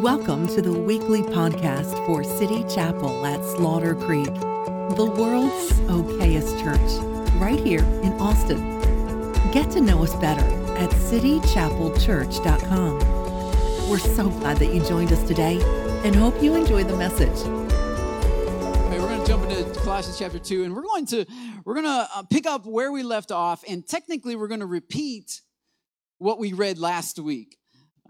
Welcome to the weekly podcast for City Chapel at Slaughter Creek, the world's okayest church, right here in Austin. Get to know us better at citychapelchurch.com. We're so glad that you joined us today and hope you enjoy the message. We're going to jump into Colossians chapter 2 and we're going to we're going to uh, pick up where we left off and technically we're going to repeat what we read last week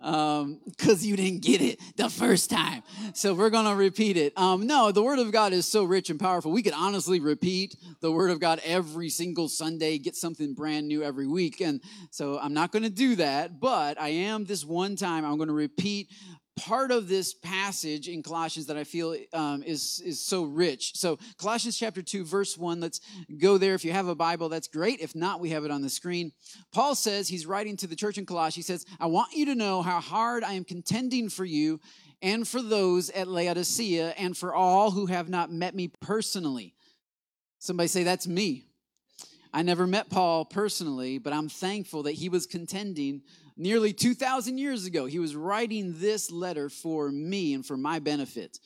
um because you didn't get it the first time. So we're gonna repeat it. Um no the word of god is so rich and powerful. We could honestly repeat the word of god every single sunday get something brand new every week. And so i'm not gonna do that but i am this one time i'm gonna repeat part of this passage in Colossians that I feel um, is is so rich. So Colossians chapter two, verse one. Let's go there. If you have a Bible, that's great. If not, we have it on the screen. Paul says he's writing to the church in Colossae. He says, "I want you to know how hard I am contending for you." And for those at Laodicea, and for all who have not met me personally. Somebody say, That's me. I never met Paul personally, but I'm thankful that he was contending nearly 2,000 years ago. He was writing this letter for me and for my benefit.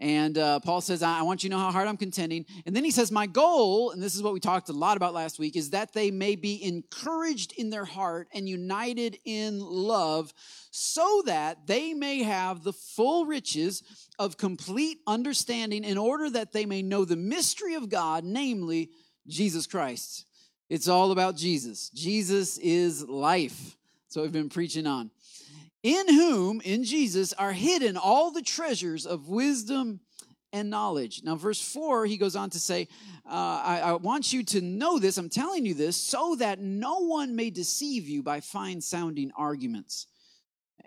And uh, Paul says, I want you to know how hard I'm contending. And then he says, My goal, and this is what we talked a lot about last week, is that they may be encouraged in their heart and united in love, so that they may have the full riches of complete understanding in order that they may know the mystery of God, namely Jesus Christ. It's all about Jesus. Jesus is life. So we've been preaching on. In whom, in Jesus, are hidden all the treasures of wisdom and knowledge. Now, verse 4, he goes on to say, uh, I, I want you to know this, I'm telling you this, so that no one may deceive you by fine sounding arguments.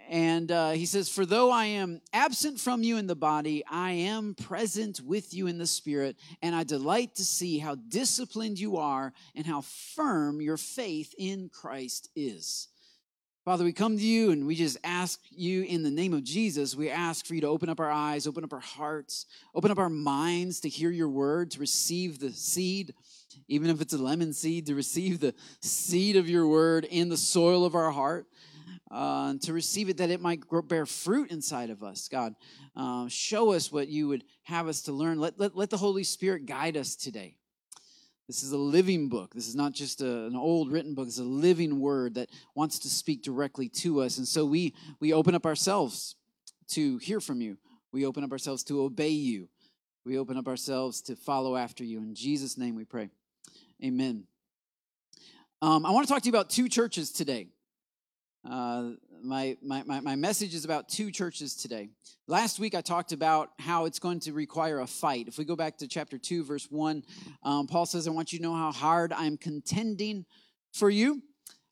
And uh, he says, For though I am absent from you in the body, I am present with you in the spirit, and I delight to see how disciplined you are and how firm your faith in Christ is. Father, we come to you and we just ask you in the name of Jesus, we ask for you to open up our eyes, open up our hearts, open up our minds to hear your word, to receive the seed, even if it's a lemon seed, to receive the seed of your word in the soil of our heart, uh, to receive it that it might grow, bear fruit inside of us. God, uh, show us what you would have us to learn. Let, let, let the Holy Spirit guide us today. This is a living book. This is not just a, an old written book. It's a living word that wants to speak directly to us. And so we we open up ourselves to hear from you. We open up ourselves to obey you. We open up ourselves to follow after you. In Jesus' name we pray. Amen. Um, I want to talk to you about two churches today. Uh, my, my, my, message is about two churches today. Last week I talked about how it's going to require a fight. If we go back to chapter 2, verse 1, um, Paul says, I want you to know how hard I'm contending for you.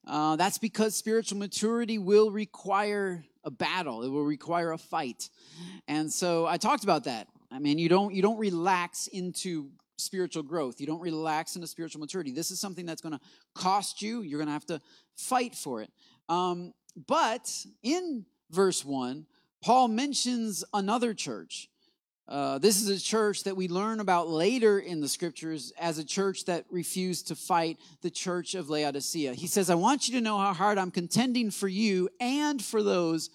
Uh, that's because spiritual maturity will require a battle, it will require a fight. And so I talked about that. I mean, you don't, you don't relax into spiritual growth. You don't relax into spiritual maturity. This is something that's going to cost you. You're going to have to fight for it. Um, but in verse 1, Paul mentions another church. Uh, this is a church that we learn about later in the scriptures as a church that refused to fight the church of Laodicea. He says, I want you to know how hard I'm contending for you and for those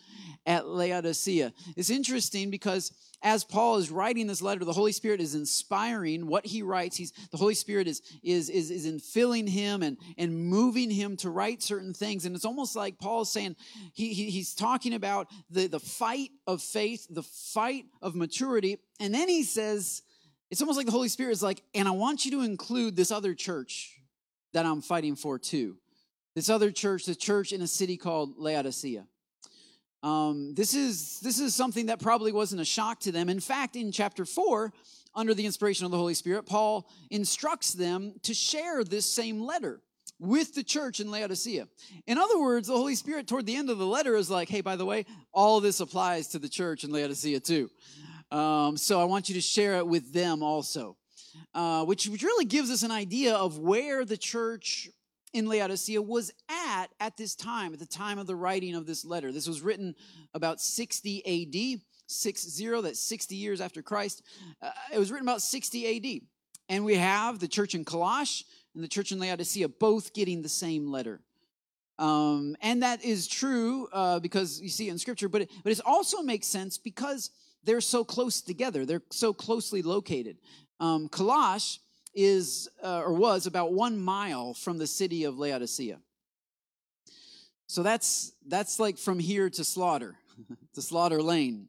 at Laodicea. It's interesting because as Paul is writing this letter, the Holy Spirit is inspiring what he writes. He's, the Holy Spirit is, is, is, is infilling him and, and moving him to write certain things. And it's almost like Paul is saying, he, he, he's talking about the, the fight of faith, the fight of maturity. And then he says, it's almost like the Holy Spirit is like, and I want you to include this other church that I'm fighting for too. This other church, the church in a city called Laodicea. Um, this is this is something that probably wasn't a shock to them. In fact, in chapter four, under the inspiration of the Holy Spirit, Paul instructs them to share this same letter with the church in Laodicea. In other words, the Holy Spirit toward the end of the letter is like, hey, by the way, all this applies to the church in Laodicea too. Um, so I want you to share it with them also. Uh, which, which really gives us an idea of where the church in Laodicea was at at this time, at the time of the writing of this letter. This was written about 60 AD, 60, that's 60 years after Christ. Uh, it was written about 60 AD. And we have the church in Colossae and the church in Laodicea both getting the same letter. Um, and that is true uh, because you see it in Scripture, but it, but it also makes sense because they're so close together. They're so closely located. Um, is uh, or was about one mile from the city of Laodicea. So that's that's like from here to Slaughter, to Slaughter Lane.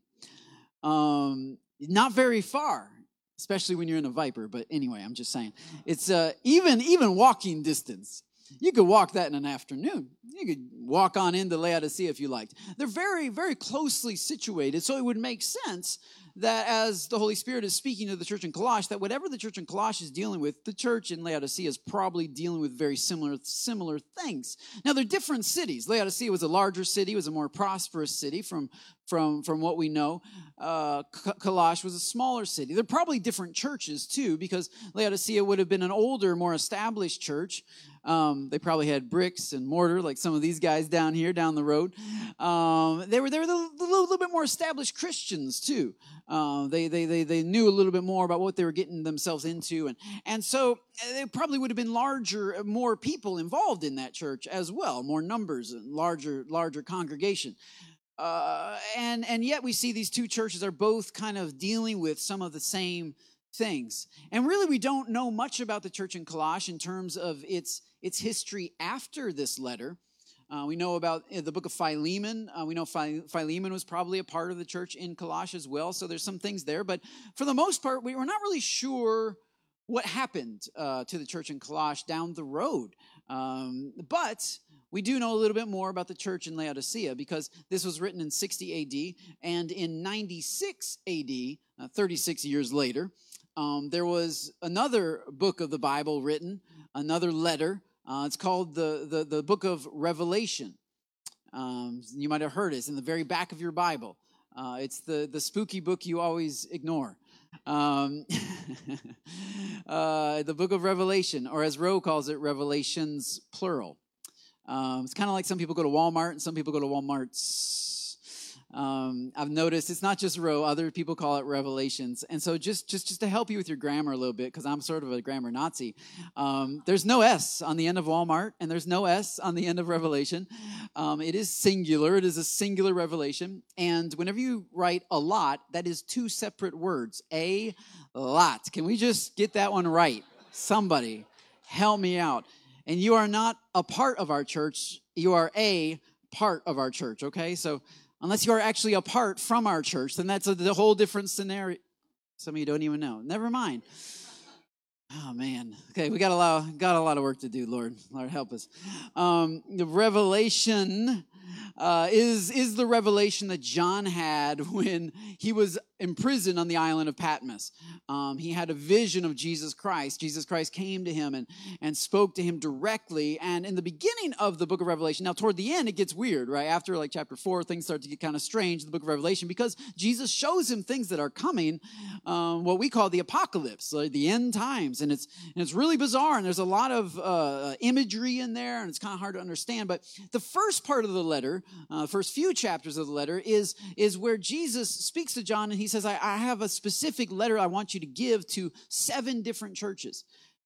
Um, not very far, especially when you're in a Viper. But anyway, I'm just saying, it's uh, even even walking distance. You could walk that in an afternoon. You could walk on into Laodicea if you liked. They're very, very closely situated, so it would make sense that as the Holy Spirit is speaking to the church in Colossus, that whatever the church in Colossus is dealing with, the church in Laodicea is probably dealing with very similar, similar things. Now, they're different cities. Laodicea was a larger city, was a more prosperous city from, from, from what we know. Uh, was a smaller city. They're probably different churches, too, because Laodicea would have been an older, more established church. Um, they probably had bricks and mortar, like some of these guys down here, down the road. Um, they were they were a little, little, bit more established Christians too. Uh, they, they they they knew a little bit more about what they were getting themselves into, and and so uh, they probably would have been larger, uh, more people involved in that church as well, more numbers, and larger larger congregation. Uh, and and yet we see these two churches are both kind of dealing with some of the same things. And really, we don't know much about the church in Colosh in terms of its, its history after this letter. Uh, we know about uh, the book of Philemon. Uh, we know Philemon was probably a part of the church in Colosh as well. So there's some things there. But for the most part, we, we're not really sure what happened uh, to the church in Colosh down the road. Um, but we do know a little bit more about the church in Laodicea because this was written in 60 AD. And in 96 AD, uh, 36 years later, um, there was another book of the Bible written, another letter. Uh, it's called the, the, the book of Revelation. Um, you might have heard it. It's in the very back of your Bible. Uh, it's the, the spooky book you always ignore. Um, uh, the book of Revelation, or as Rowe calls it, Revelations plural. Um, it's kind of like some people go to Walmart and some people go to Walmart's um, I've noticed it's not just Rowe; other people call it revelations. And so, just just just to help you with your grammar a little bit, because I'm sort of a grammar Nazi. Um, there's no s on the end of Walmart, and there's no s on the end of Revelation. Um, it is singular. It is a singular revelation. And whenever you write a lot, that is two separate words. A lot. Can we just get that one right? Somebody, help me out. And you are not a part of our church. You are a part of our church. Okay, so Unless you are actually apart from our church, then that's a, a whole different scenario. Some of you don't even know. Never mind. Oh man. Okay, we got a lot got a lot of work to do, Lord. Lord help us. Um, the revelation uh, is is the revelation that John had when he was imprisoned on the island of Patmos. Um, he had a vision of Jesus Christ. Jesus Christ came to him and, and spoke to him directly. And in the beginning of the book of Revelation, now toward the end, it gets weird, right? After like chapter four, things start to get kind of strange in the book of Revelation because Jesus shows him things that are coming, um, what we call the apocalypse, like the end times. And it's, and it's really bizarre. And there's a lot of uh, imagery in there, and it's kind of hard to understand. But the first part of the letter, uh, first few chapters of the letter, is, is where Jesus speaks to John and he says, I, I have a specific letter I want you to give to seven different churches.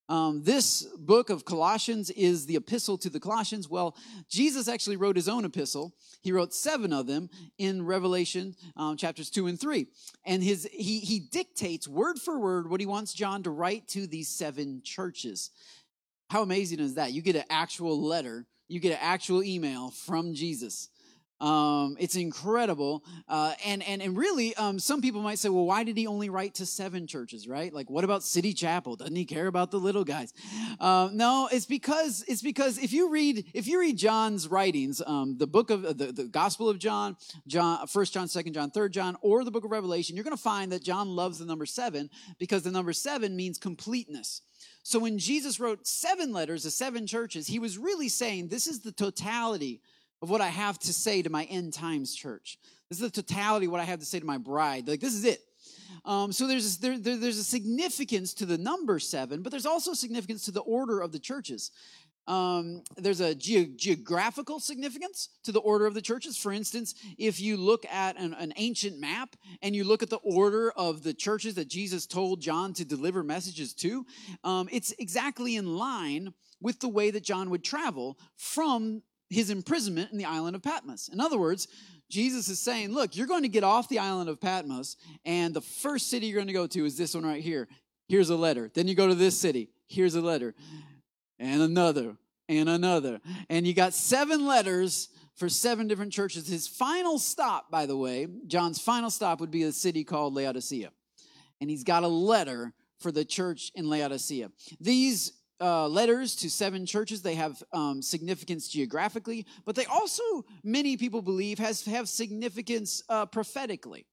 Um, this book of Colossians is the epistle to the Colossians. Well, Jesus actually wrote his own epistle. He wrote seven of them in Revelation um, chapters two and three, and his he he dictates word for word what he wants John to write to these seven churches. How amazing is that? You get an actual letter, you get an actual email from Jesus. Um, it's incredible. Uh, and, and, and really, um, some people might say, well, why did he only write to seven churches, right? Like, what about City Chapel? Doesn't he care about the little guys? Uh, no, it's because, it's because if you read, if you read John's writings, um, the book of, the, the Gospel of John, John, First John, Second John, Third John, or the book of Revelation, you're going to find that John loves the number seven because the number seven means completeness. So when Jesus wrote seven letters to seven churches, he was really saying, this is the totality of what I have to say to my end times church. This is the totality of what I have to say to my bride. Like, this is it. Um, so there's there, there, there's a significance to the number seven, but there's also significance to the order of the churches. Um, there's a ge- geographical significance to the order of the churches. For instance, if you look at an, an, ancient map and you look at the order of the churches that Jesus told John to deliver messages to, um, it's exactly in line with the way that John would travel from his imprisonment in the island of Patmos. In other words, Jesus is saying, Look, you're going to get off the island of Patmos, and the first city you're going to go to is this one right here. Here's a letter. Then you go to this city. Here's a letter. And another, and another. And you got seven letters for seven different churches. His final stop, by the way, John's final stop would be a city called Laodicea. And he's got a letter for the church in Laodicea. These uh, letters to seven churches. They have um, significance geographically, but they also, many people believe, has have significance uh, prophetically.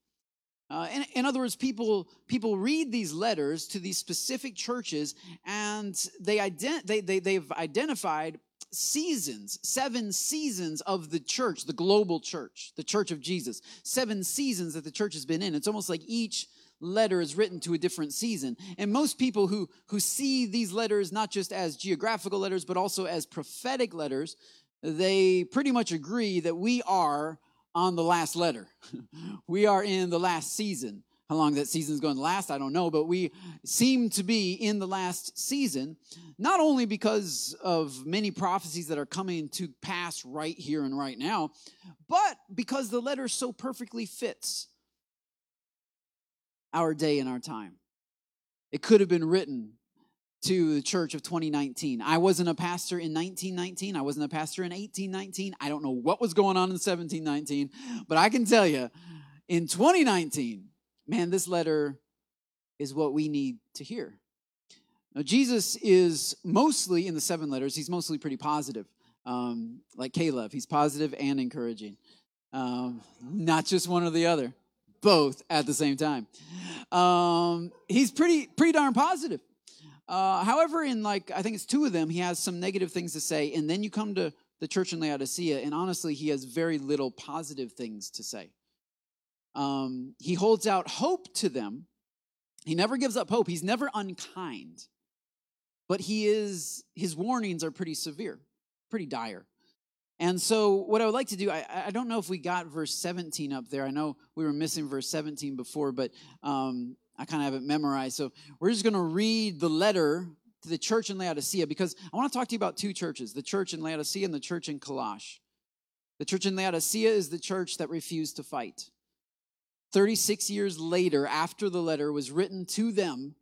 Uh, in, in, other words, people people read these letters to these specific churches, and they ident- they, they they've identified seasons, seven seasons of the church, the global church, the church of Jesus, seven seasons that the church has been in. It's almost like each letter is written to a different season. And most people who, who see these letters not just as geographical letters, but also as prophetic letters, they pretty much agree that we are on the last letter. we are in the last season. How long that season is going to last, I don't know, but we seem to be in the last season, not only because of many prophecies that are coming to pass right here and right now, but because the letter so perfectly fits our day and our time. It could have been written to the church of 2019. I wasn't a pastor in 1919. I wasn't a pastor in 1819. I don't know what was going on in 1719, but I can tell you in 2019, man, this letter is what we need to hear. Now, Jesus is mostly in the seven letters, he's mostly pretty positive. Um, like Caleb, he's positive and encouraging, um, not just one or the other both at the same time. Um, he's pretty pretty darn positive. Uh, however, in like I think it's two of them, he has some negative things to say, and then you come to the church in Laodicea, and honestly, he has very little positive things to say. Um, he holds out hope to them. He never gives up hope. He's never unkind, but he is. His warnings are pretty severe, pretty dire. And so, what I would like to do, I, I don't know if we got verse 17 up there. I know we were missing verse 17 before, but um, I kind of have it memorized. So, we're just going to read the letter to the church in Laodicea because I want to talk to you about two churches the church in Laodicea and the church in Colossae. The church in Laodicea is the church that refused to fight. 36 years later, after the letter was written to them,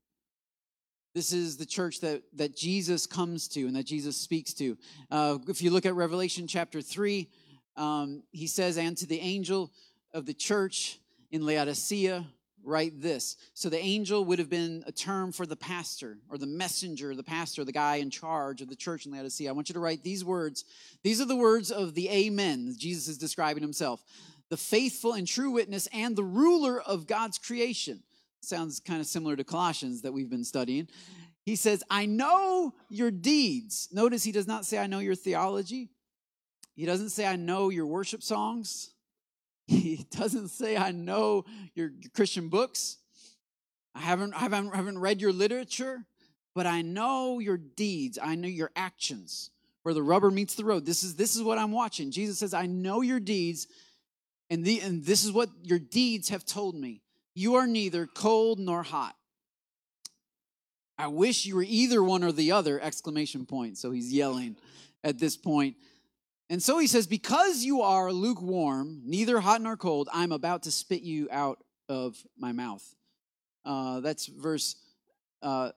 this is the church that, that Jesus comes to and that Jesus speaks to. Uh, if you look at Revelation chapter 3, um, he says, And to the angel of the church in Laodicea, write this. So the angel would have been a term for the pastor or the messenger, the pastor, the guy in charge of the church in Laodicea. I want you to write these words. These are the words of the Amen. Jesus is describing himself the faithful and true witness and the ruler of God's creation sounds kind of similar to Colossians that we've been studying. He says, I know your deeds. Notice he does not say, I know your theology. He doesn't say, I know your worship songs. He doesn't say, I know your Christian books. I haven't, I haven't, haven't read your literature, but I know your deeds. I know your actions. Where the rubber meets the road. This is, this is what I'm watching. Jesus says, I know your deeds, and, the, and this is what your deeds have told me. You are neither cold nor hot. I wish you were either one or the other, exclamation point. So he's yelling at this point. And so he says, Because you are lukewarm, neither hot nor cold, I'm about to spit you out of my mouth. Uh, that's verse uh,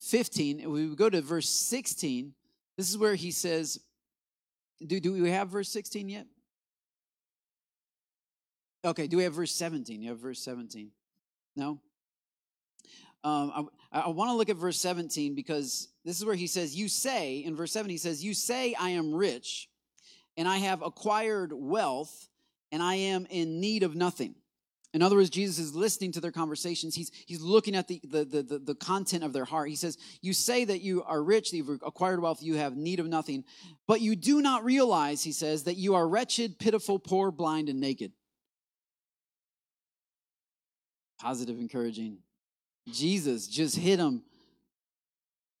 15. We go to verse 16. This is where he says, do, do we have verse 16 yet? Okay, do we have verse 17? You have verse 17? No? Um, I, I want to look at verse 17 because this is where he says, You say, in verse 7, he says, You say, I am rich and I have acquired wealth and I am in need of nothing. In other words, Jesus is listening to their conversations. He's, he's looking at the, the, the, the, content of their heart. He says, You say that you are rich, that you've acquired wealth, you have need of nothing, but you do not realize, he says, that you are wretched, pitiful, poor, blind, and naked positive, encouraging. Jesus just hit him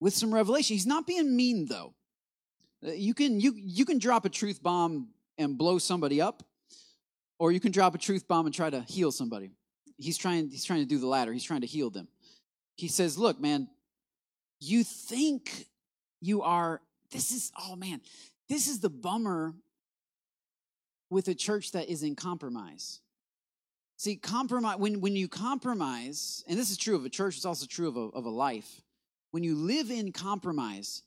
with some revelation. He's not being mean though. Uh, you can you you can drop a truth bomb and blow somebody up, or you can drop a truth bomb and try to heal somebody. He's trying he's trying to do the latter. He's trying to heal them. He says, "Look, man, you think you are this is oh man, this is the bummer with a church that is in compromise. See, compromise when, when you compromise, and this is true of a church, it's also true of a, of a life. When you live in compromise,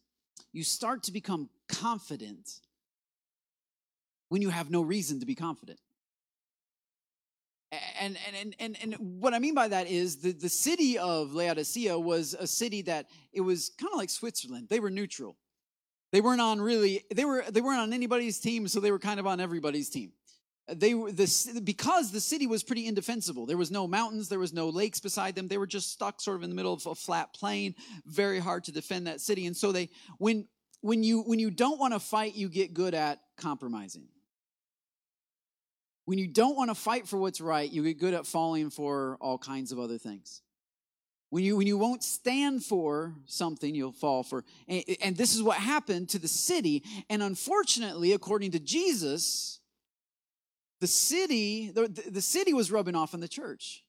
you start to become confident when you have no reason to be confident. And, and, and, and, and what I mean by that is the, the city of Laodicea was a city that it was kind of like Switzerland. They were neutral. They weren't on really, they, were, they weren't on anybody's team, so they were kind of on everybody's team they were this because the city was pretty indefensible there was no mountains there was no lakes beside them they were just stuck sort of in the middle of a flat plain very hard to defend that city and so they when when you when you don't want to fight you get good at compromising when you don't want to fight for what's right, you get good at falling for all kinds of other things. When you, when you won't stand for something, you'll fall for. And, and this is what happened to the city. And unfortunately, according to Jesus, the city, the, the city was rubbing off on the church.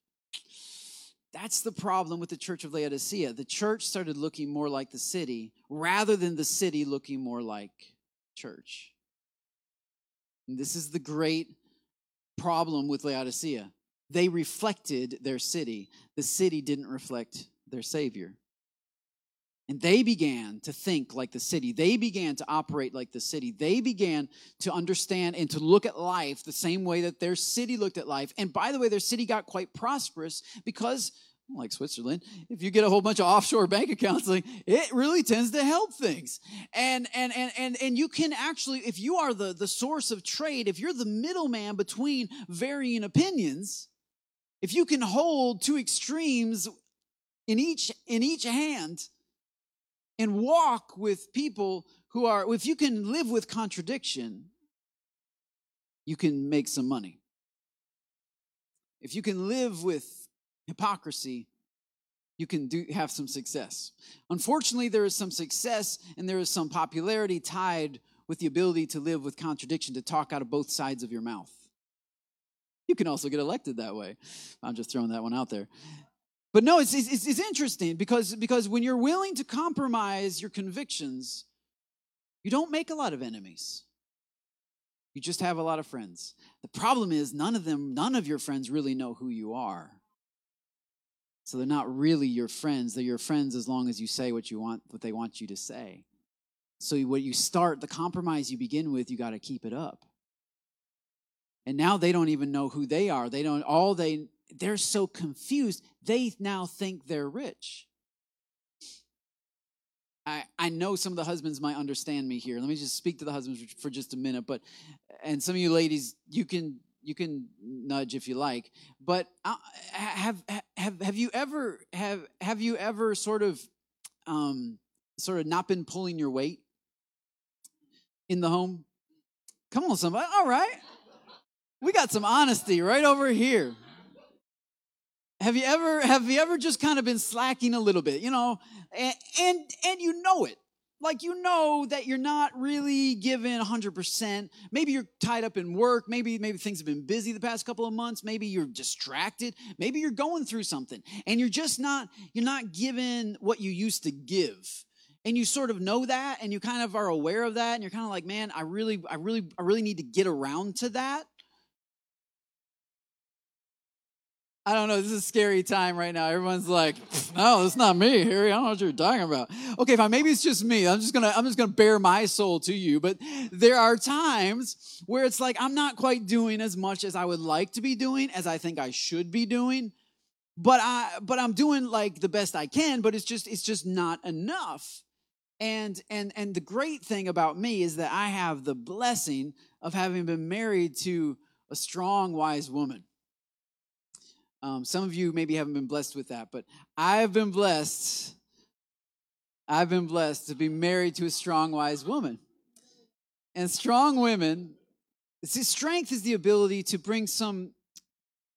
That's the problem with the church of Laodicea. The church started looking more like the city rather than the city looking more like church. And this is the great problem with Laodicea. They reflected their city, the city didn't reflect their Savior. And they began to think like the city. They began to operate like the city. They began to understand and to look at life the same way that their city looked at life. And by the way, their city got quite prosperous because like Switzerland, if you get a whole bunch of offshore bank accounts, like it really tends to help things. And and and and and you can actually, if you are the the source of trade, if you're the middleman between varying opinions, if you can hold two extremes in each in each hand and walk with people who are, if you can live with contradiction, you can make some money. If you can live with hypocrisy, you can do have some success. Unfortunately, there is some success and there is some popularity tied with the ability to live with contradiction, to talk out of both sides of your mouth. You can also get elected that way. I'm just throwing that one out there. But no, it's, it's, it's interesting because, because when you're willing to compromise your convictions, you don't make a lot of enemies. You just have a lot of friends. The problem is none of them, none of your friends really know who you are. So they're not really your friends. They're your friends as long as you say what you want, what they want you to say. So what you start, the compromise you begin with, you got to keep it up. And now they don't even know who they are. They don't, all they, they're so confused. They now think they're rich. I, I know some of the husbands might understand me here. Let me just speak to the husbands for just a minute. But, and some of you ladies, you can you can nudge if you like but uh, have have have you ever have have you ever sort of um sort of not been pulling your weight in the home come on somebody all right we got some honesty right over here have you ever have you ever just kind of been slacking a little bit you know? And and, and you know it. Like you know that you're not really giving 100% maybe you're tied up in work. Maybe maybe things have been busy the past couple of months. Maybe you're distracted. Maybe you're going through something and you're just not you're not giving what you used to give. And you sort of know that and you kind of are aware of that and you're kind of like man i really i really i really need to get around to that I don't know. This is a scary time right now. Everyone's like, "No, it's not me, Harry. I don't know what you're talking about." Okay, fine. Maybe it's just me. I'm just gonna, I'm just gonna bare my soul to you. But there are times where it's like I'm not quite doing as much as I would like to be doing, as I think I should be doing. But I, but I'm doing like the best I can. But it's just, it's just not enough. And and and the great thing about me is that I have the blessing of having been married to a strong, wise woman um, some of you maybe haven't been blessed with that, but I've been blessed. I've been blessed to be married to a strong, wise woman. And strong women, see, strength is the ability to bring some,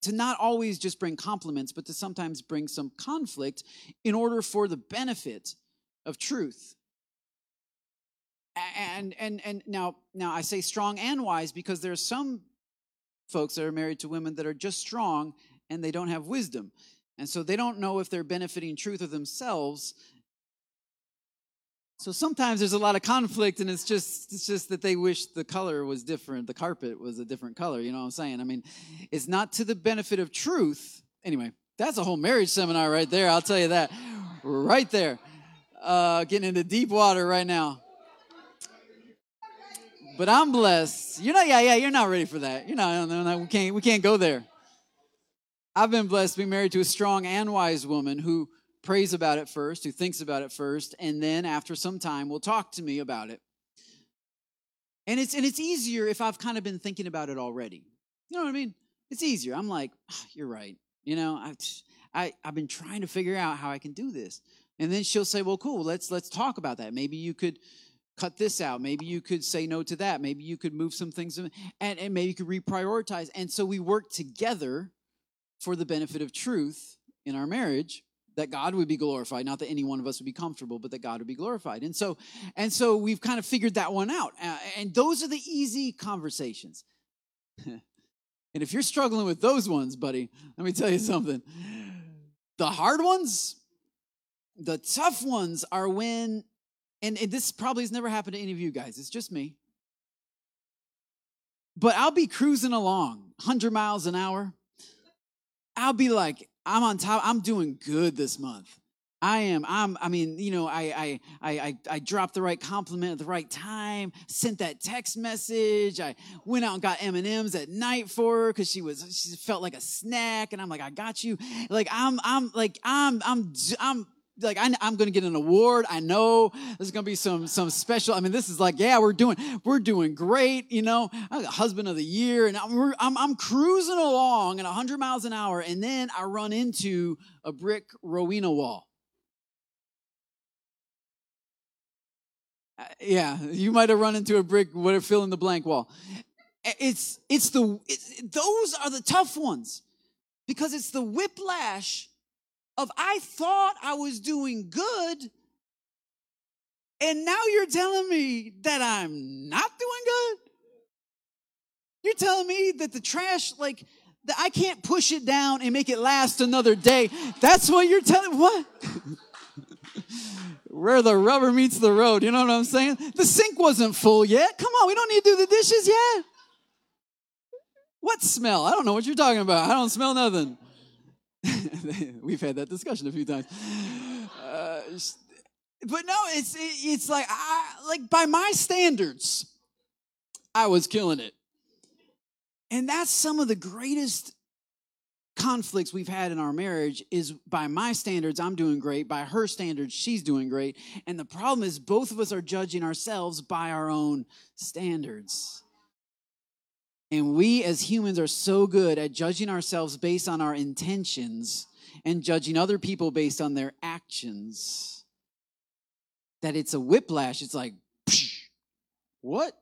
to not always just bring compliments, but to sometimes bring some conflict in order for the benefit of truth. And and and now now I say strong and wise because there are some folks that are married to women that are just strong and they don't have wisdom. And so they don't know if they're benefiting truth or themselves. So sometimes there's a lot of conflict, and it's just it's just that they wish the color was different, the carpet was a different color. You know what I'm saying? I mean, it's not to the benefit of truth. Anyway, that's a whole marriage seminar right there. I'll tell you that, right there. Uh, getting into deep water right now. But I'm blessed. You're not. Yeah, yeah. You're not ready for that. You're not. No, no, we can't. We can't go there. I've been blessed to be married to a strong and wise woman who prays about it first, who thinks about it first, and then after some time will talk to me about it. And it's and it's easier if I've kind of been thinking about it already. You know what I mean? It's easier. I'm like, oh, you're right. You know, I, I I've been trying to figure out how I can do this. And then she'll say, "Well, cool. Let's let's talk about that. Maybe you could cut this out. Maybe you could say no to that. Maybe you could move some things and, and maybe you could reprioritize." And so we work together for the benefit of truth in our marriage that God would be glorified, not that any one of us would be comfortable, but that God would be glorified. And so, and so we've kind of figured that one out. Uh, and those are the easy conversations. and if you're struggling with those ones, buddy, let me tell you something. The hard ones, the tough ones are when, and, and this probably has never happened to any of you guys, it's just me. But I'll be cruising along 100 miles an hour. I'll be like, I'm on top. I'm doing good this month. I am. I'm. I mean, you know, I I I I dropped the right compliment at the right time. Sent that text message. I went out and got M and M's at night for her because she was she felt like a snack, and I'm like, I got you. Like I'm I'm like I'm I'm I'm like I, am going to get an award. I know there's going to be some some special. I mean, this is like, yeah, we're doing we're doing great. You know, I'm husband of the year, and I'm I'm, I'm cruising along at 100 miles an hour, and then I run into a brick Rowena wall. Uh, yeah, you might have run into a brick, whatever, fill in the blank wall. It's it's the it's, those are the tough ones because it's the whiplash of I thought I was doing good, and now you're telling me that I'm not doing good? You're telling me that the trash, like, that I can't push it down and make it last another day. That's what you're telling what? Where the rubber meets the road, you know what I'm saying? The sink wasn't full yet. Come on, we don't need to do the dishes yet. What smell? I don't know what you're talking about. I don't smell nothing. We've had that discussion a few times. Uh, but no, it's it's like I, like by my standards, I was killing it, and that's some of the greatest conflicts we've had in our marriage is by my standards i'm doing great. By her standards she's doing great. And the problem is both of us are judging ourselves by our own standards and we as humans are so good at judging ourselves based on our intentions and judging other people based on their actions that it's a whiplash. It's like, what?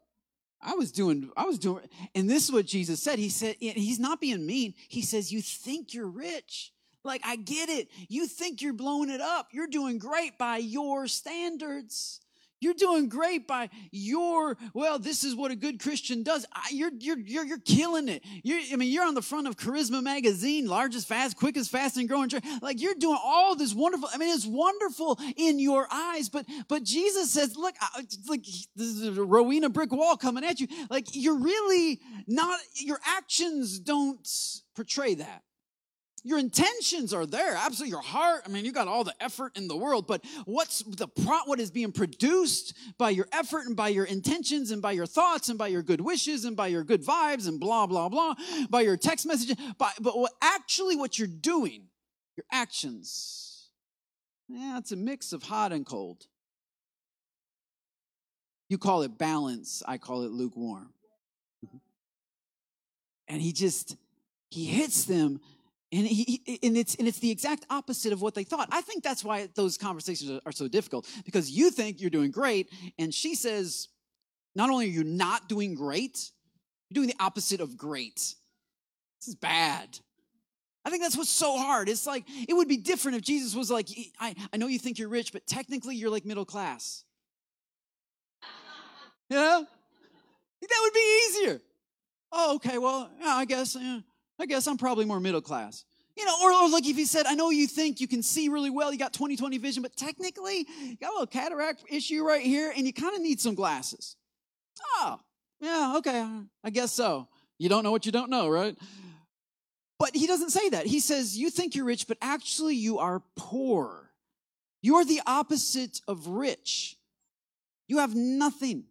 I was doing, I was doing, and this is what Jesus said. He said, He's not being mean. He says, You think you're rich. Like, I get it. You think you're blowing it up. You're doing great by your standards. You're doing great by your, well, this is what a good Christian does. You're, you're, you're, you're killing it. You're, I mean, you're on the front of Charisma Magazine, largest, fast, quickest, fast and growing church. Like you're doing all this wonderful. I mean, it's wonderful in your eyes, but, but Jesus says, look, like this is a Rowena brick wall coming at you. Like you're really not, your actions don't portray that. Your intentions are there, absolutely. Your heart, I mean, you got all the effort in the world, but what's the pro- what is being produced by your effort and by your intentions and by your thoughts and by your good wishes and by your good vibes and blah blah blah, by your text messages, by, but what actually what you're doing, your actions, yeah, it's a mix of hot and cold. You call it balance, I call it lukewarm. Mm-hmm. And he just he hits them and, he, and, it's, and it's the exact opposite of what they thought. I think that's why those conversations are so difficult because you think you're doing great, and she says, not only are you not doing great, you're doing the opposite of great. This is bad. I think that's what's so hard. It's like, it would be different if Jesus was like, I, I know you think you're rich, but technically you're like middle class. Yeah? That would be easier. Oh, okay, well, yeah, I guess. Yeah. I guess I'm probably more middle class. You know, or, or like if he said, I know you think you can see really well, you got 20 20 vision, but technically, you got a little cataract issue right here, and you kind of need some glasses. Oh, yeah, okay, I guess so. You don't know what you don't know, right? But he doesn't say that. He says, You think you're rich, but actually you are poor. You are the opposite of rich. You have nothing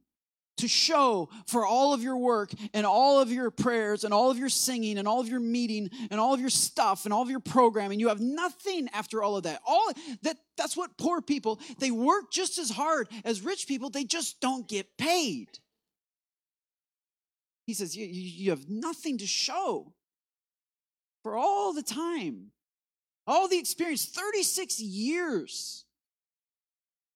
to show for all of your work and all of your prayers and all of your singing and all of your meeting and all of your stuff and all of your programming. You have nothing after all of that. All that that's what poor people, they work just as hard as rich people, they just don't get paid. He says, You, you have nothing to show for all the time, all the experience, 36 years.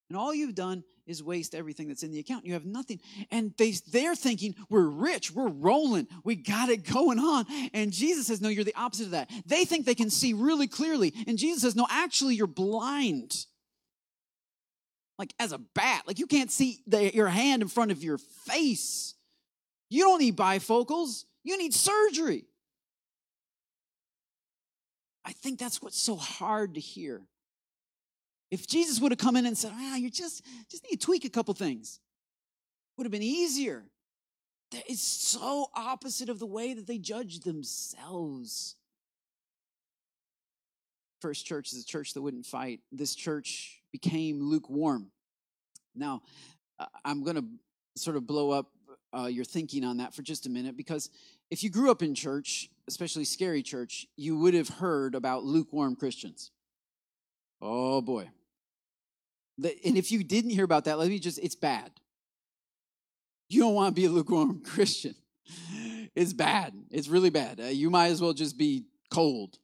And all you've done is waste everything that's in the account. You have nothing. And they, they're thinking, we're rich, we're rolling, we got it going on. And Jesus says, no, you're the opposite of that. They think they can see really clearly. And Jesus says, no, actually, you're blind. Like as a bat, like you can't see the, your hand in front of your face. You don't need bifocals, you need surgery. I think that's what's so hard to hear. If Jesus would have come in and said, "Ah, you just just need to tweak a couple things," would have been easier. That is so opposite of the way that they judge themselves. First church is a church that wouldn't fight. This church became lukewarm. Now, I'm going to sort of blow up uh, your thinking on that for just a minute because if you grew up in church, especially scary church, you would have heard about lukewarm Christians. Oh boy. And if you didn't hear about that, let me just, it's bad. You don't want to be a lukewarm Christian. It's bad. It's really bad. Uh, you might as well just be cold.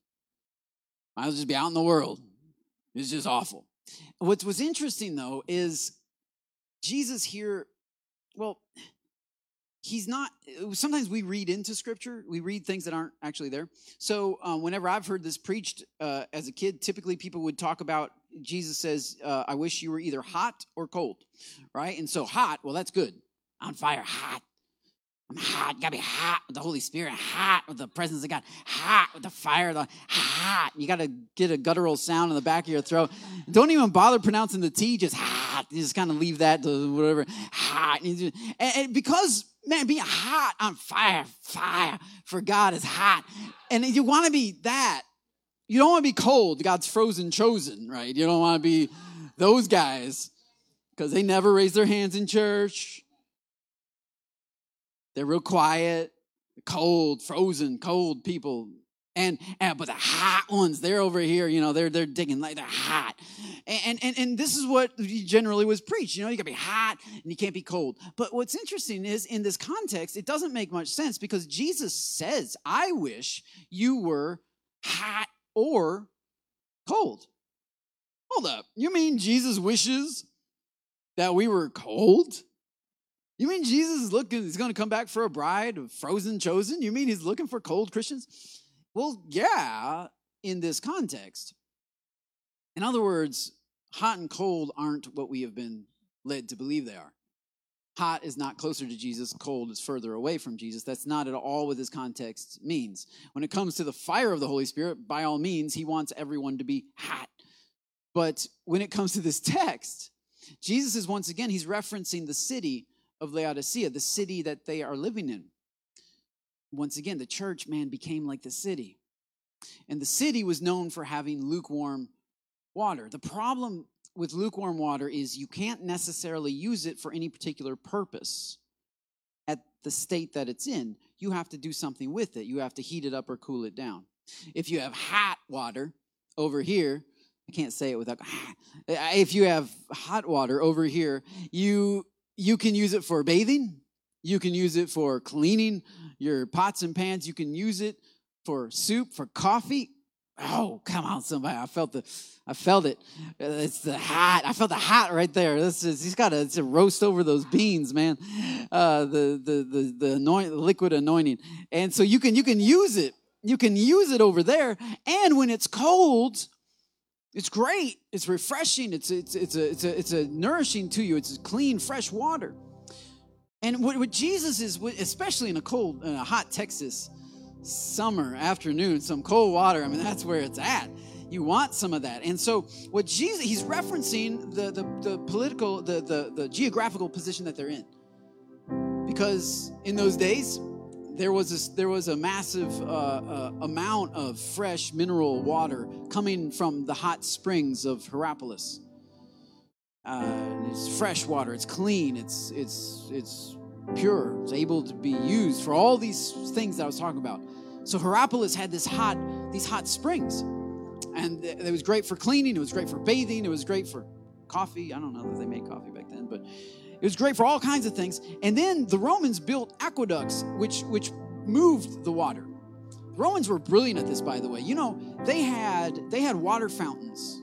Might as well just be out in the world. It's just awful. What's, what's interesting though is Jesus here, well, he's not sometimes we read into scripture we read things that aren't actually there so um, whenever i've heard this preached uh, as a kid typically people would talk about jesus says uh, i wish you were either hot or cold right and so hot well that's good on fire hot I'm hot. Gotta be hot with the Holy Spirit, hot with the presence of God, hot with the fire, the hot. You gotta get a guttural sound in the back of your throat. Don't even bother pronouncing the T, just hot. You just kind of leave that to whatever. Hot. And, and because, man, being hot on fire, fire for God is hot. And you wanna be that. You don't wanna be cold. God's frozen chosen, right? You don't wanna be those guys because they never raise their hands in church they're real quiet, cold, frozen, cold people. And, and but the hot ones, they're over here, you know, they're they're digging like they're hot. And, and and this is what generally was preached. You know, you gotta be hot and you can't be cold. But what's interesting is in this context, it doesn't make much sense because Jesus says, I wish you were hot or cold. Hold up. You mean Jesus wishes that we were cold? You mean Jesus is looking, he's going to come back for a bride frozen chosen? You mean he's looking for cold Christians? Well, yeah, in this context. In other words, hot and cold aren't what we have been led to believe they are. Hot is not closer to Jesus, cold is further away from Jesus. That's not at all what this context means. When it comes to the fire of the Holy Spirit, by all means, he wants everyone to be hot. But when it comes to this text, Jesus is once again, he's referencing the city of Laodicea, the city that they are living in. Once again, the church, man, became like the city. And the city was known for having lukewarm water. The problem with lukewarm water is you can't necessarily use it for any particular purpose at the state that it's in. You have to do something with it. You have to heat it up or cool it down. If you have hot water over here, I can't say it without if you have hot water over here, you you can use it for bathing. You can use it for cleaning your pots and pans. You can use it for soup, for coffee. Oh, come on, somebody. I felt the, I felt it. It's the hot. I felt the hot right there. This is, he's got to, roast over those beans, man. Uh, the, the, the, the anoint, liquid anointing. And so you can, you can use it. You can use it over there. And when it's cold, it's great. It's refreshing. It's, it's, it's, a, it's, a, it's a nourishing to you. It's clean, fresh water. And what, what Jesus is, especially in a cold, in a hot Texas summer afternoon, some cold water, I mean, that's where it's at. You want some of that. And so what Jesus, he's referencing the, the, the political, the, the, the geographical position that they're in. Because in those days, there was this, there was a massive uh, uh, amount of fresh mineral water coming from the hot springs of Hierapolis. Uh, it's fresh water. It's clean. It's it's it's pure. It's able to be used for all these things that I was talking about. So Hierapolis had this hot these hot springs, and it was great for cleaning. It was great for bathing. It was great for coffee. I don't know if they made coffee back then, but it was great for all kinds of things. And then the Romans built aqueducts, which which moved the water. The Romans were brilliant at this, by the way. You know, they had they had water fountains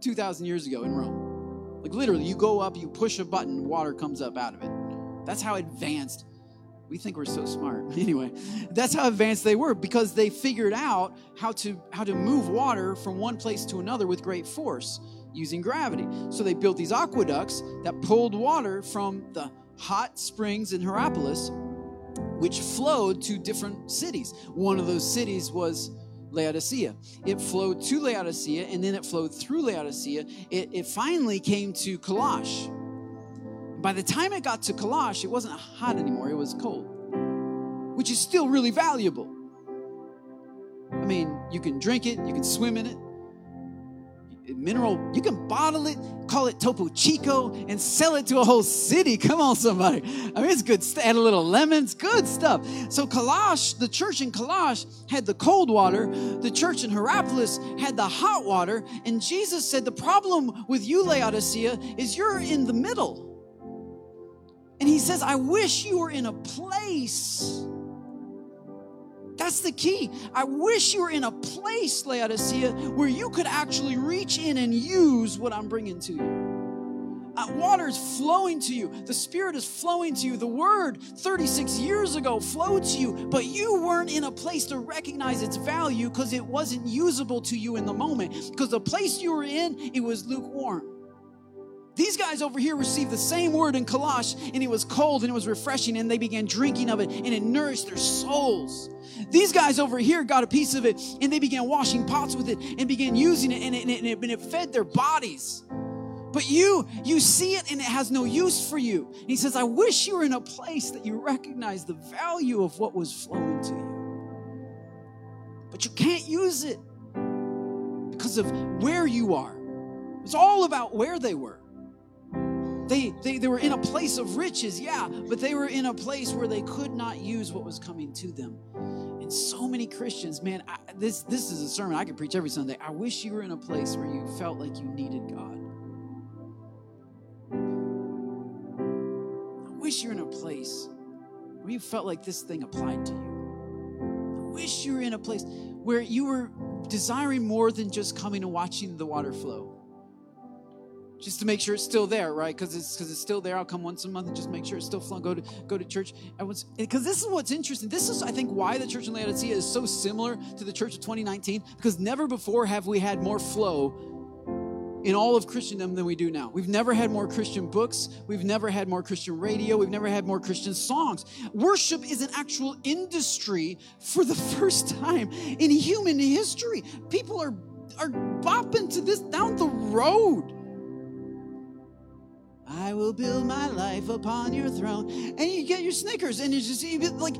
2,000 years ago in Rome. Like literally, you go up, you push a button, water comes up out of it. That's how advanced we think we're so smart. Anyway, that's how advanced they were because they figured out how to how to move water from one place to another with great force using gravity. So they built these aqueducts that pulled water from the hot springs in Hierapolis which flowed to different cities. One of those cities was Laodicea. It flowed to Laodicea and then it flowed through Laodicea. It, it finally came to Colossae. By the time it got to Colossae, it wasn't hot anymore, it was cold, which is still really valuable. I mean, you can drink it, you can swim in it, mineral, you can bottle it, call it Topo Chico, and sell it to a whole city. Come on, somebody. I mean, it's good. Add a little lemons, good stuff. So, Colossae, the church in Colossae had the cold water, the church in Hierapolis had the hot water, and Jesus said, The problem with you, Laodicea, is you're in the middle. And he says, I wish you were in a place that's the key. I wish you were in a place, Laodicea, where you could actually reach in and use what I'm bringing to you. Uh, water is flowing to you. The Spirit is flowing to you. The Word 36 years ago flowed to you, but you weren't in a place to recognize its value because it wasn't usable to you in the moment. Because the place you were in, it was lukewarm. These guys over here received the same word in Colossae, and it was cold and it was refreshing, and they began drinking of it, and it nourished their souls. These guys over here got a piece of it, and they began washing pots with it and began using it, and it, and it, and it fed their bodies. But you, you see it and it has no use for you. And he says, I wish you were in a place that you recognize the value of what was flowing to you. But you can't use it because of where you are. It's all about where they were. They, they, they were in a place of riches, yeah, but they were in a place where they could not use what was coming to them. And so many Christians, man, I, this, this is a sermon I could preach every Sunday. I wish you were in a place where you felt like you needed God. I wish you were in a place where you felt like this thing applied to you. I wish you were in a place where you were desiring more than just coming and watching the water flow just to make sure it's still there, right? Because it's because it's still there. I'll come once a month and just make sure it's still flowing. Go to go to church. Because this is what's interesting. This is, I think, why the church in Laodicea is so similar to the church of 2019. Because never before have we had more flow in all of Christendom than we do now. We've never had more Christian books. We've never had more Christian radio. We've never had more Christian songs. Worship is an actual industry for the first time in human history. People are are bopping to this down the road I will build my life upon your throne. And you get your Snickers, and it's just like,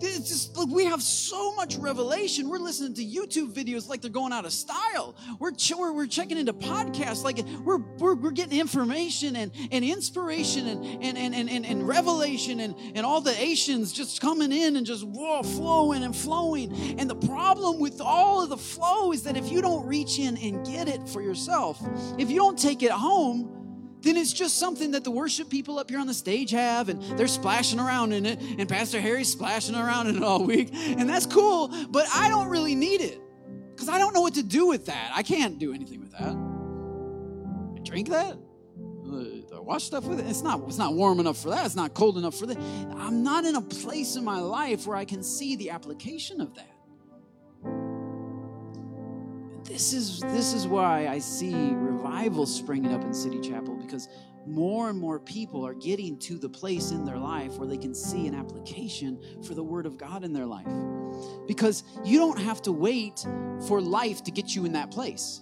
it's just like we have so much revelation. We're listening to YouTube videos like they're going out of style. We're we're, we're checking into podcasts like we're, we're, we're getting information and, and inspiration and, and, and, and, and, revelation and, and all the Asians just coming in and just whoa, flowing and flowing. And the problem with all of the flow is that if you don't reach in and get it for yourself, if you don't take it home, then it's just something that the worship people up here on the stage have, and they're splashing around in it, and Pastor Harry's splashing around in it all week, and that's cool, but I don't really need it because I don't know what to do with that. I can't do anything with that. I drink that? I wash stuff with it? It's not, it's not warm enough for that. It's not cold enough for that. I'm not in a place in my life where I can see the application of that this is this is why I see revival springing up in City Chapel because more and more people are getting to the place in their life where they can see an application for the Word of God in their life. Because you don't have to wait for life to get you in that place.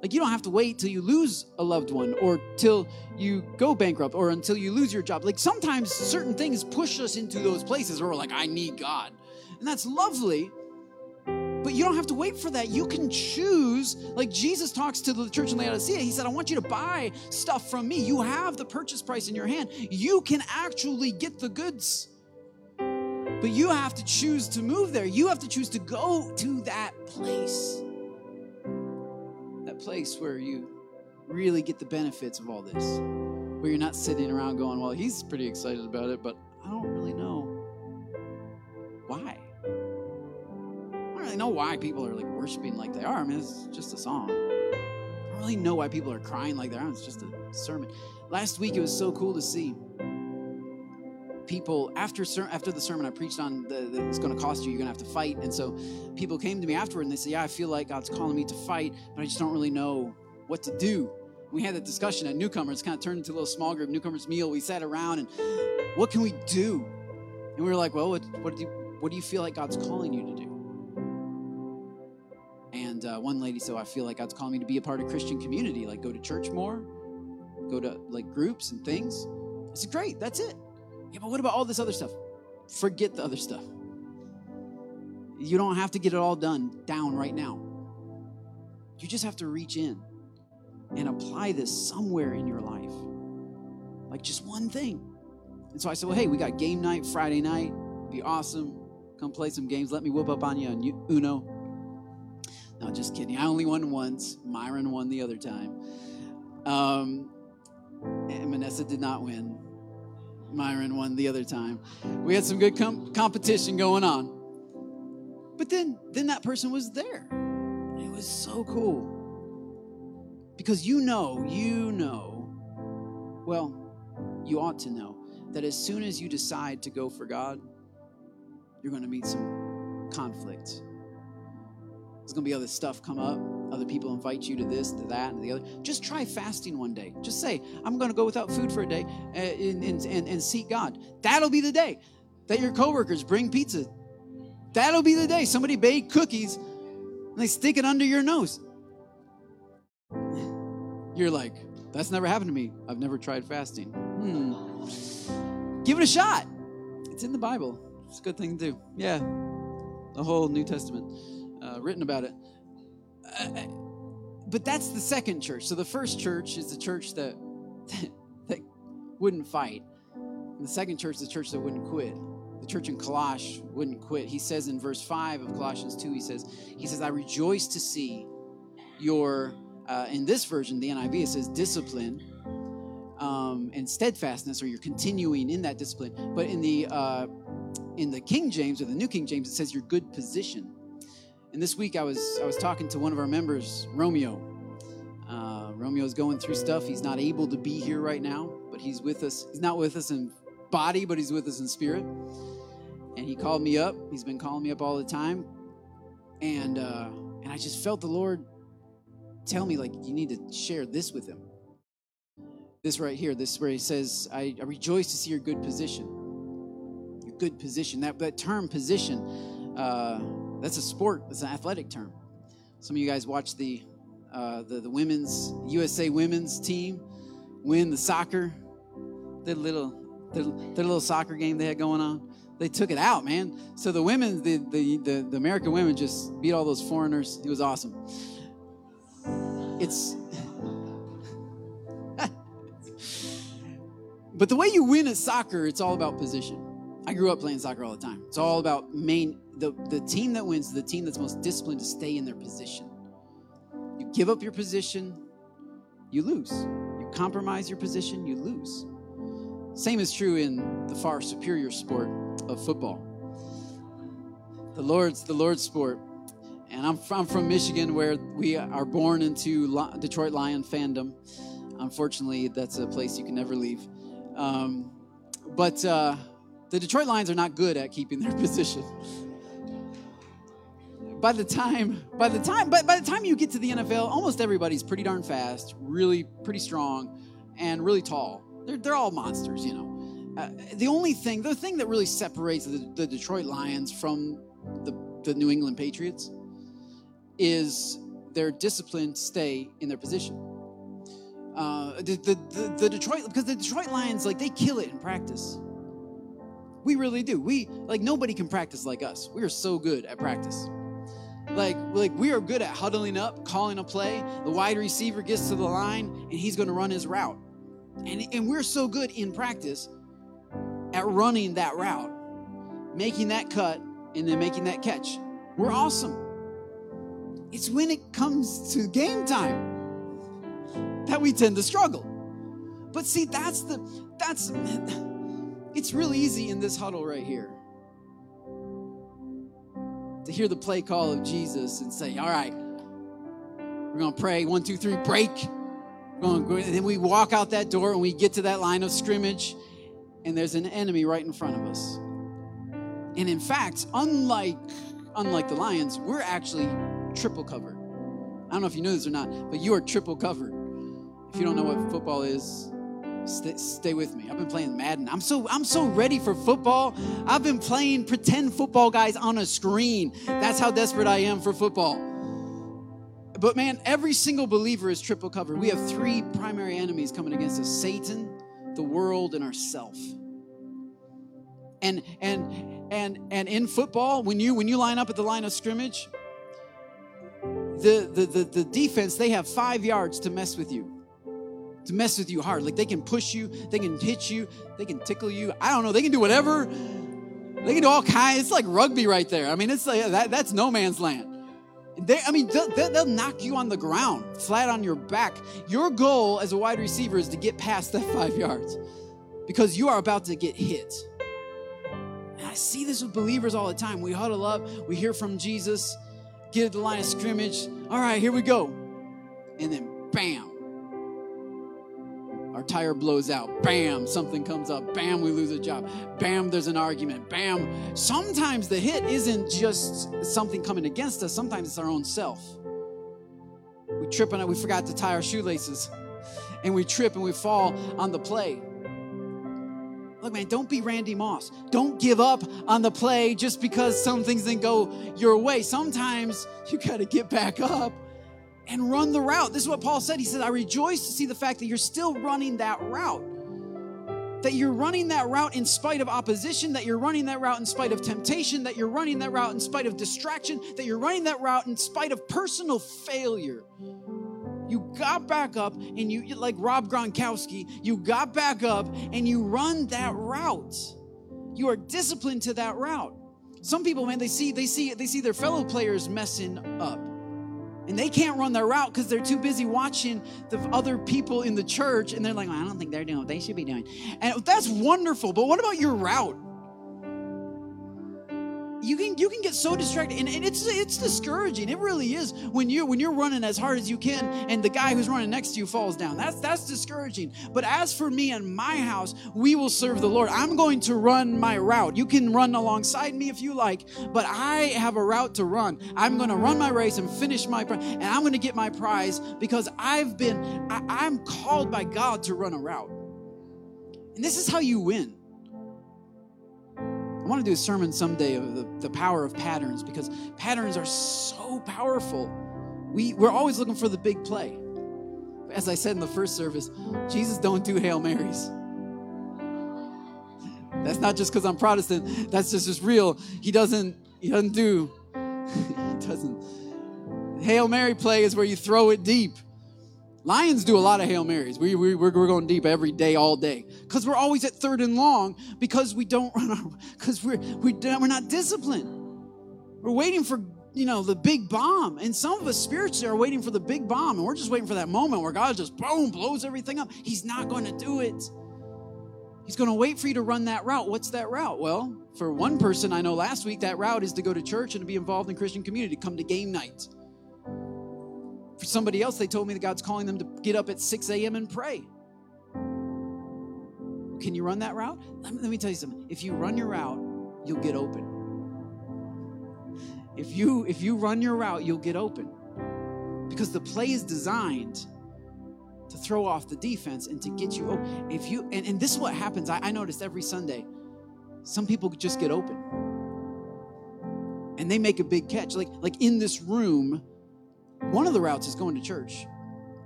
Like, you don't have to wait till you lose a loved one or till you go bankrupt or until you lose your job. Like, sometimes certain things push us into those places where we're like, I need God. And that's lovely. But you don't have to wait for that. You can choose, like Jesus talks to the church in Laodicea. He said, I want you to buy stuff from me. You have the purchase price in your hand. You can actually get the goods. But you have to choose to move there. You have to choose to go to that place. That place where you really get the benefits of all this. Where you're not sitting around going, well, he's pretty excited about it, but I don't really know why really know why people are like worshiping like they are. I mean, it's just a song. I don't really know why people are crying like they are. It's just a sermon. Last week, it was so cool to see people after after the sermon I preached on the, the it's going to cost you. You're going to have to fight. And so people came to me afterward and they said, "Yeah, I feel like God's calling me to fight, but I just don't really know what to do." We had that discussion at newcomers. Kind of turned into a little small group newcomers meal. We sat around and what can we do? And we were like, "Well, what, what do you what do you feel like God's calling you to do?" Uh, one lady said, I feel like God's calling me to be a part of Christian community, like go to church more, go to like groups and things. I said, Great, that's it. Yeah, but what about all this other stuff? Forget the other stuff. You don't have to get it all done down right now. You just have to reach in and apply this somewhere in your life. Like just one thing. And so I said, Well, hey, we got game night Friday night. Be awesome. Come play some games. Let me whoop up on you on Uno. No, just kidding. I only won once. Myron won the other time. Um, and Manessa did not win. Myron won the other time. We had some good com- competition going on. But then, then that person was there. It was so cool. Because you know, you know, well, you ought to know that as soon as you decide to go for God, you're going to meet some conflict there's going to be other stuff come up. Other people invite you to this, to that, and the other. Just try fasting one day. Just say, I'm going to go without food for a day and, and, and, and seek God. That'll be the day that your coworkers bring pizza. That'll be the day somebody bake cookies and they stick it under your nose. You're like, that's never happened to me. I've never tried fasting. Hmm. Give it a shot. It's in the Bible. It's a good thing to do. Yeah. The whole New Testament uh, written about it. Uh, but that's the second church. So the first church is the church that that wouldn't fight. And the second church is the church that wouldn't quit. The church in Colosh wouldn't quit. He says in verse 5 of Colossians 2, he says, he says, I rejoice to see your, uh, in this version, the NIV, it says discipline um, and steadfastness, or you're continuing in that discipline. But in the uh, in the King James or the New King James, it says your good position. And this week I was I was talking to one of our members, Romeo. Uh, Romeo's going through stuff. He's not able to be here right now, but he's with us. He's not with us in body, but he's with us in spirit. And he called me up. He's been calling me up all the time, and uh, and I just felt the Lord tell me like you need to share this with him. This right here, this where he says, I, I rejoice to see your good position. Your good position. That that term position. Uh, that's a sport. It's an athletic term. Some of you guys watch the uh, the, the women's USA women's team win the soccer. The little the, the little soccer game they had going on. They took it out, man. So the women, the, the the the American women, just beat all those foreigners. It was awesome. It's but the way you win at soccer, it's all about position. I grew up playing soccer all the time. It's all about main the, the team that wins, the team that's most disciplined to stay in their position. You give up your position, you lose. You compromise your position, you lose. Same is true in the far superior sport of football. The Lord's the Lord's sport. And I'm from, I'm from Michigan where we are born into Detroit Lion fandom. Unfortunately, that's a place you can never leave. Um, but uh, the Detroit Lions are not good at keeping their position. By the time, by the time, by, by the time you get to the NFL, almost everybody's pretty darn fast, really pretty strong, and really tall. They're, they're all monsters, you know. Uh, the only thing, the thing that really separates the, the Detroit Lions from the, the New England Patriots is their discipline to stay in their position. Uh, the, the, the, the Detroit, because the Detroit Lions, like, they kill it in practice. We really do. We, like, nobody can practice like us. We are so good at practice. Like, like we are good at huddling up, calling a play. The wide receiver gets to the line and he's going to run his route. And, and we're so good in practice at running that route, making that cut, and then making that catch. We're awesome. It's when it comes to game time that we tend to struggle. But see, that's the, that's, it's real easy in this huddle right here to hear the play call of Jesus and say, All right, we're going to pray. One, two, three, break. and then we walk out that door and we get to that line of scrimmage, and there's an enemy right in front of us. And in fact, unlike unlike the Lions, we're actually triple covered. I don't know if you know this or not, but you are triple covered. If you don't know what football is, Stay, stay, with me. I've been playing Madden. I'm so I'm so ready for football. I've been playing pretend football guys on a screen. That's how desperate I am for football. But man, every single believer is triple covered. We have three primary enemies coming against us: Satan, the world, and ourself. And and and and in football, when you when you line up at the line of scrimmage, the the the, the defense they have five yards to mess with you to mess with you hard. Like they can push you, they can hit you, they can tickle you. I don't know. They can do whatever. They can do all kinds. It's like rugby right there. I mean, it's like that, that's no man's land. They, I mean, they'll, they'll knock you on the ground, flat on your back. Your goal as a wide receiver is to get past that five yards because you are about to get hit. And I see this with believers all the time. We huddle up, we hear from Jesus, get the line of scrimmage. All right, here we go. And then, bam, our tire blows out. Bam, something comes up. Bam, we lose a job. Bam, there's an argument. Bam. Sometimes the hit isn't just something coming against us, sometimes it's our own self. We trip it, we forgot to tie our shoelaces, and we trip and we fall on the play. Look, man, don't be Randy Moss. Don't give up on the play just because some things didn't go your way. Sometimes you got to get back up and run the route. This is what Paul said. He said, I rejoice to see the fact that you're still running that route. That you're running that route in spite of opposition, that you're running that route in spite of temptation, that you're running that route in spite of distraction, that you're running that route in spite of personal failure. You got back up and you, like Rob Gronkowski, you got back up and you run that route. You are disciplined to that route. Some people, man, they see, they see, they see their fellow players messing up and they can't run their route because they're too busy watching the other people in the church and they're like, well, I don't think they're doing what they should be doing. And that's wonderful, but what about your route? You can you can get so distracted and, and, it's it's discouraging. It really is when you when you're running as hard as you can and the guy who's running next to you falls down. That's that's discouraging. But as for me and my house we will serve the lord. I'm going to run my route. You can run alongside me if you like but i have a route to run. I'm going to run my race and finish my and i'm going to get my prize because i've been I, i'm called by god to run a route. And this is how you win I want to do a sermon someday of the, the power of patterns because patterns are so powerful. We, we're always looking for the big play. As I said in the first service, Jesus don't do Hail Marys. That's not just because I'm Protestant. That's just as real. He doesn't, he doesn't do, he doesn't. Hail Mary play is where you throw it deep. Lions do a lot of Hail Marys. We, we, we're, we're going deep every day, all day. Because we're always at third and long because we don't run our, because we're, we, we're not disciplined. We're waiting for, you know, the big bomb. And some of us spiritually are waiting for the big bomb. And we're just waiting for that moment where God just, boom, blows everything up. He's not going to do it. He's going to wait for you to run that route. What's that route? Well, for one person I know last week, that route is to go to church and to be involved in Christian community, come to game night. For somebody else, they told me that God's calling them to get up at 6 a.m. and pray. Can you run that route? Let me, let me tell you something. If you run your route, you'll get open. If you if you run your route, you'll get open. Because the play is designed to throw off the defense and to get you open. If you and, and this is what happens. I, I noticed every Sunday, some people just get open. And they make a big catch. Like, like in this room, one of the routes is going to church.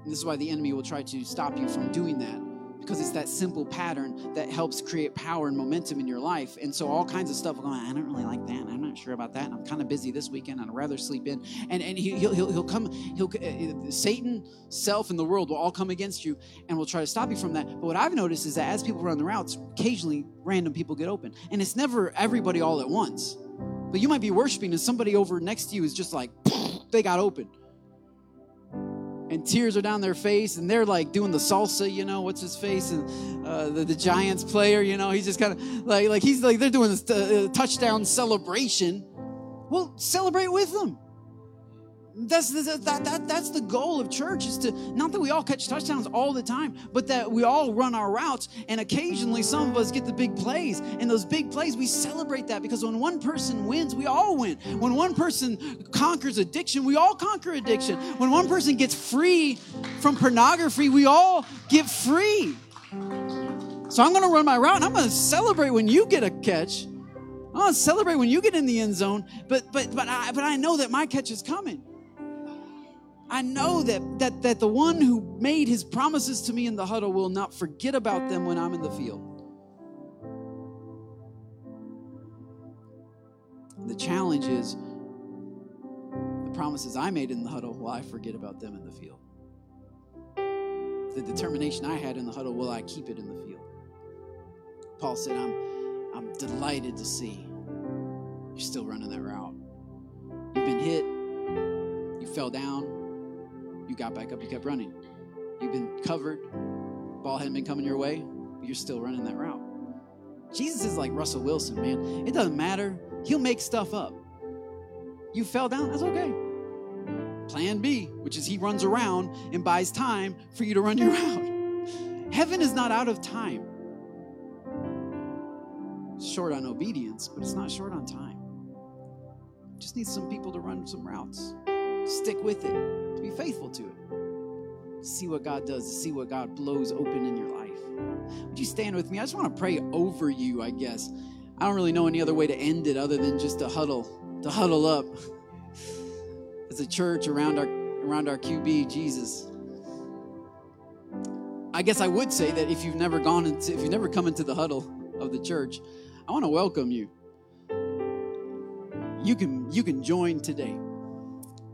And this is why the enemy will try to stop you from doing that because it's that simple pattern that helps create power and momentum in your life. And so all kinds of stuff going, I don't really like that. I'm not sure about that. I'm kind of busy this weekend. I'd rather sleep in. And, and he, will he'll, he'll come, he'll, uh, Satan, self, and the world will all come against you and will try to stop you from that. But what I've noticed is that as people run the routes, occasionally random people get open. And it's never everybody all at once. But you might be worshiping and somebody over next to you is just like, they got open and tears are down their face and they're like doing the salsa you know what's his face and uh, the, the giants player you know he's just kind of like like he's like they're doing this uh, touchdown celebration. Well celebrate with them that's the, that, that, that's the goal of church is to not that we all catch touchdowns all the time but that we all run our routes and occasionally some of us get the big plays. And those big plays we celebrate that because when one person wins we all win. When one person conquers addiction we all conquer addiction. When one person gets free from pornography we all get free. So i'm going to run my route and i'm going to celebrate when you get a catch. I'm gonna celebrate when you get in the end zone, but but but I but I know that my catch is coming. I know that, that, that the one who made his promises to me in the huddle will not forget about them when I'm in the field. The challenge is the promises I made in the huddle, will I forget about them in the field? The determination I had in the huddle, will I keep it in the field? Paul said, I'm, I'm delighted to see you're still running that route. You've been hit, you fell down, you got back up, you kept running. You've been covered, ball hadn't been coming your way, you're still running that route. Jesus is like Russell Wilson, man. It doesn't matter. He'll make stuff up. You fell down, that's okay. Plan B, which is he runs around and buys time for you to run your route. Heaven is not out of time. It's short on obedience, but it's not short on time. Just need some people to run some routes. Stick with it to be faithful to it. See what God does, to see what God blows open in your life. Would you stand with me? I just want to pray over you, I guess. I don't really know any other way to end it other than just to huddle, to huddle up as a church around our around our QB, Jesus. I guess I would say that if you've never gone into if you've never come into the huddle of the church, I want to welcome you. You can you can join today.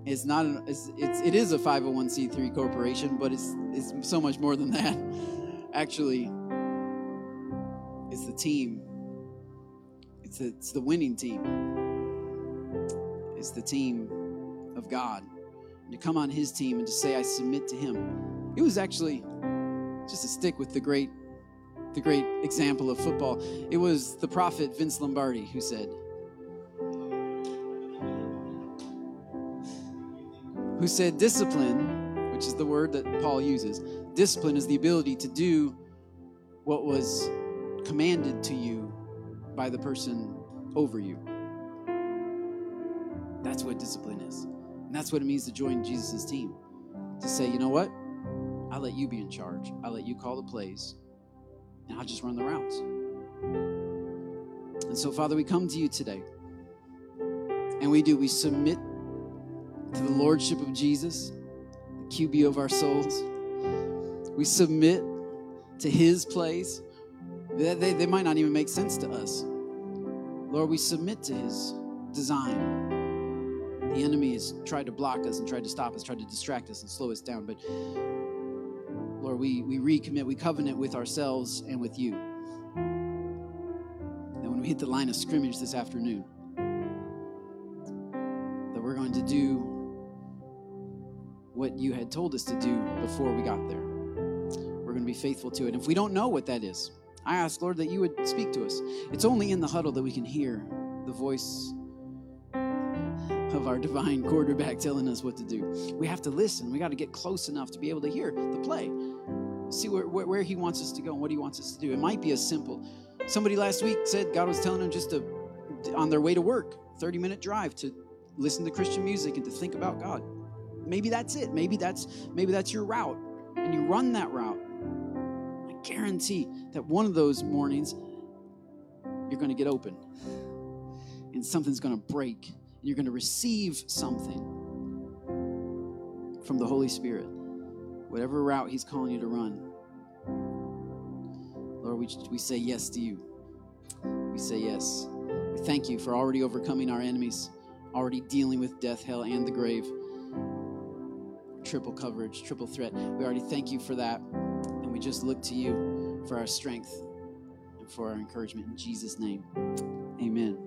It's not an, it's, it's it is a 501c3 corporation, but it's it's so much more than that. Actually, it's the team. It's the, it's the winning team. It's the team of God. And to come on his team and to say I submit to him. It was actually just to stick with the great the great example of football. It was the prophet Vince Lombardi who said, who said discipline, which is the word that Paul uses, discipline is the ability to do what was commanded to you by the person over you. That's what discipline is. And that's what it means to join Jesus' team. To say, you know what? I'll let you be in charge. I'll let you call the plays. And I'll just run the routes. And so, Father, we come to you today. And we do. We submit to the Lordship of Jesus, the QB of our souls. We submit to His place. They, they, they might not even make sense to us. Lord, we submit to His design. The enemy has tried to block us and tried to stop us, tried to distract us and slow us down. But Lord, we, we recommit, we covenant with ourselves and with you. That when we hit the line of scrimmage this afternoon, that we're going to do what you had told us to do before we got there. We're going to be faithful to it. If we don't know what that is, I ask, Lord, that you would speak to us. It's only in the huddle that we can hear the voice of our divine quarterback telling us what to do. We have to listen. We got to get close enough to be able to hear the play, see where, where, where he wants us to go and what he wants us to do. It might be as simple. Somebody last week said God was telling them just to, on their way to work, 30 minute drive to listen to Christian music and to think about God maybe that's it maybe that's maybe that's your route and you run that route, I guarantee that one of those mornings you're going to get open and something's going to break and you're going to receive something from the Holy Spirit, whatever route He's calling you to run. Lord, we, we say yes to you. We say yes. We thank you for already overcoming our enemies, already dealing with death, hell, and the grave. Triple coverage, triple threat. We already thank you for that. And we just look to you for our strength and for our encouragement. In Jesus' name, amen.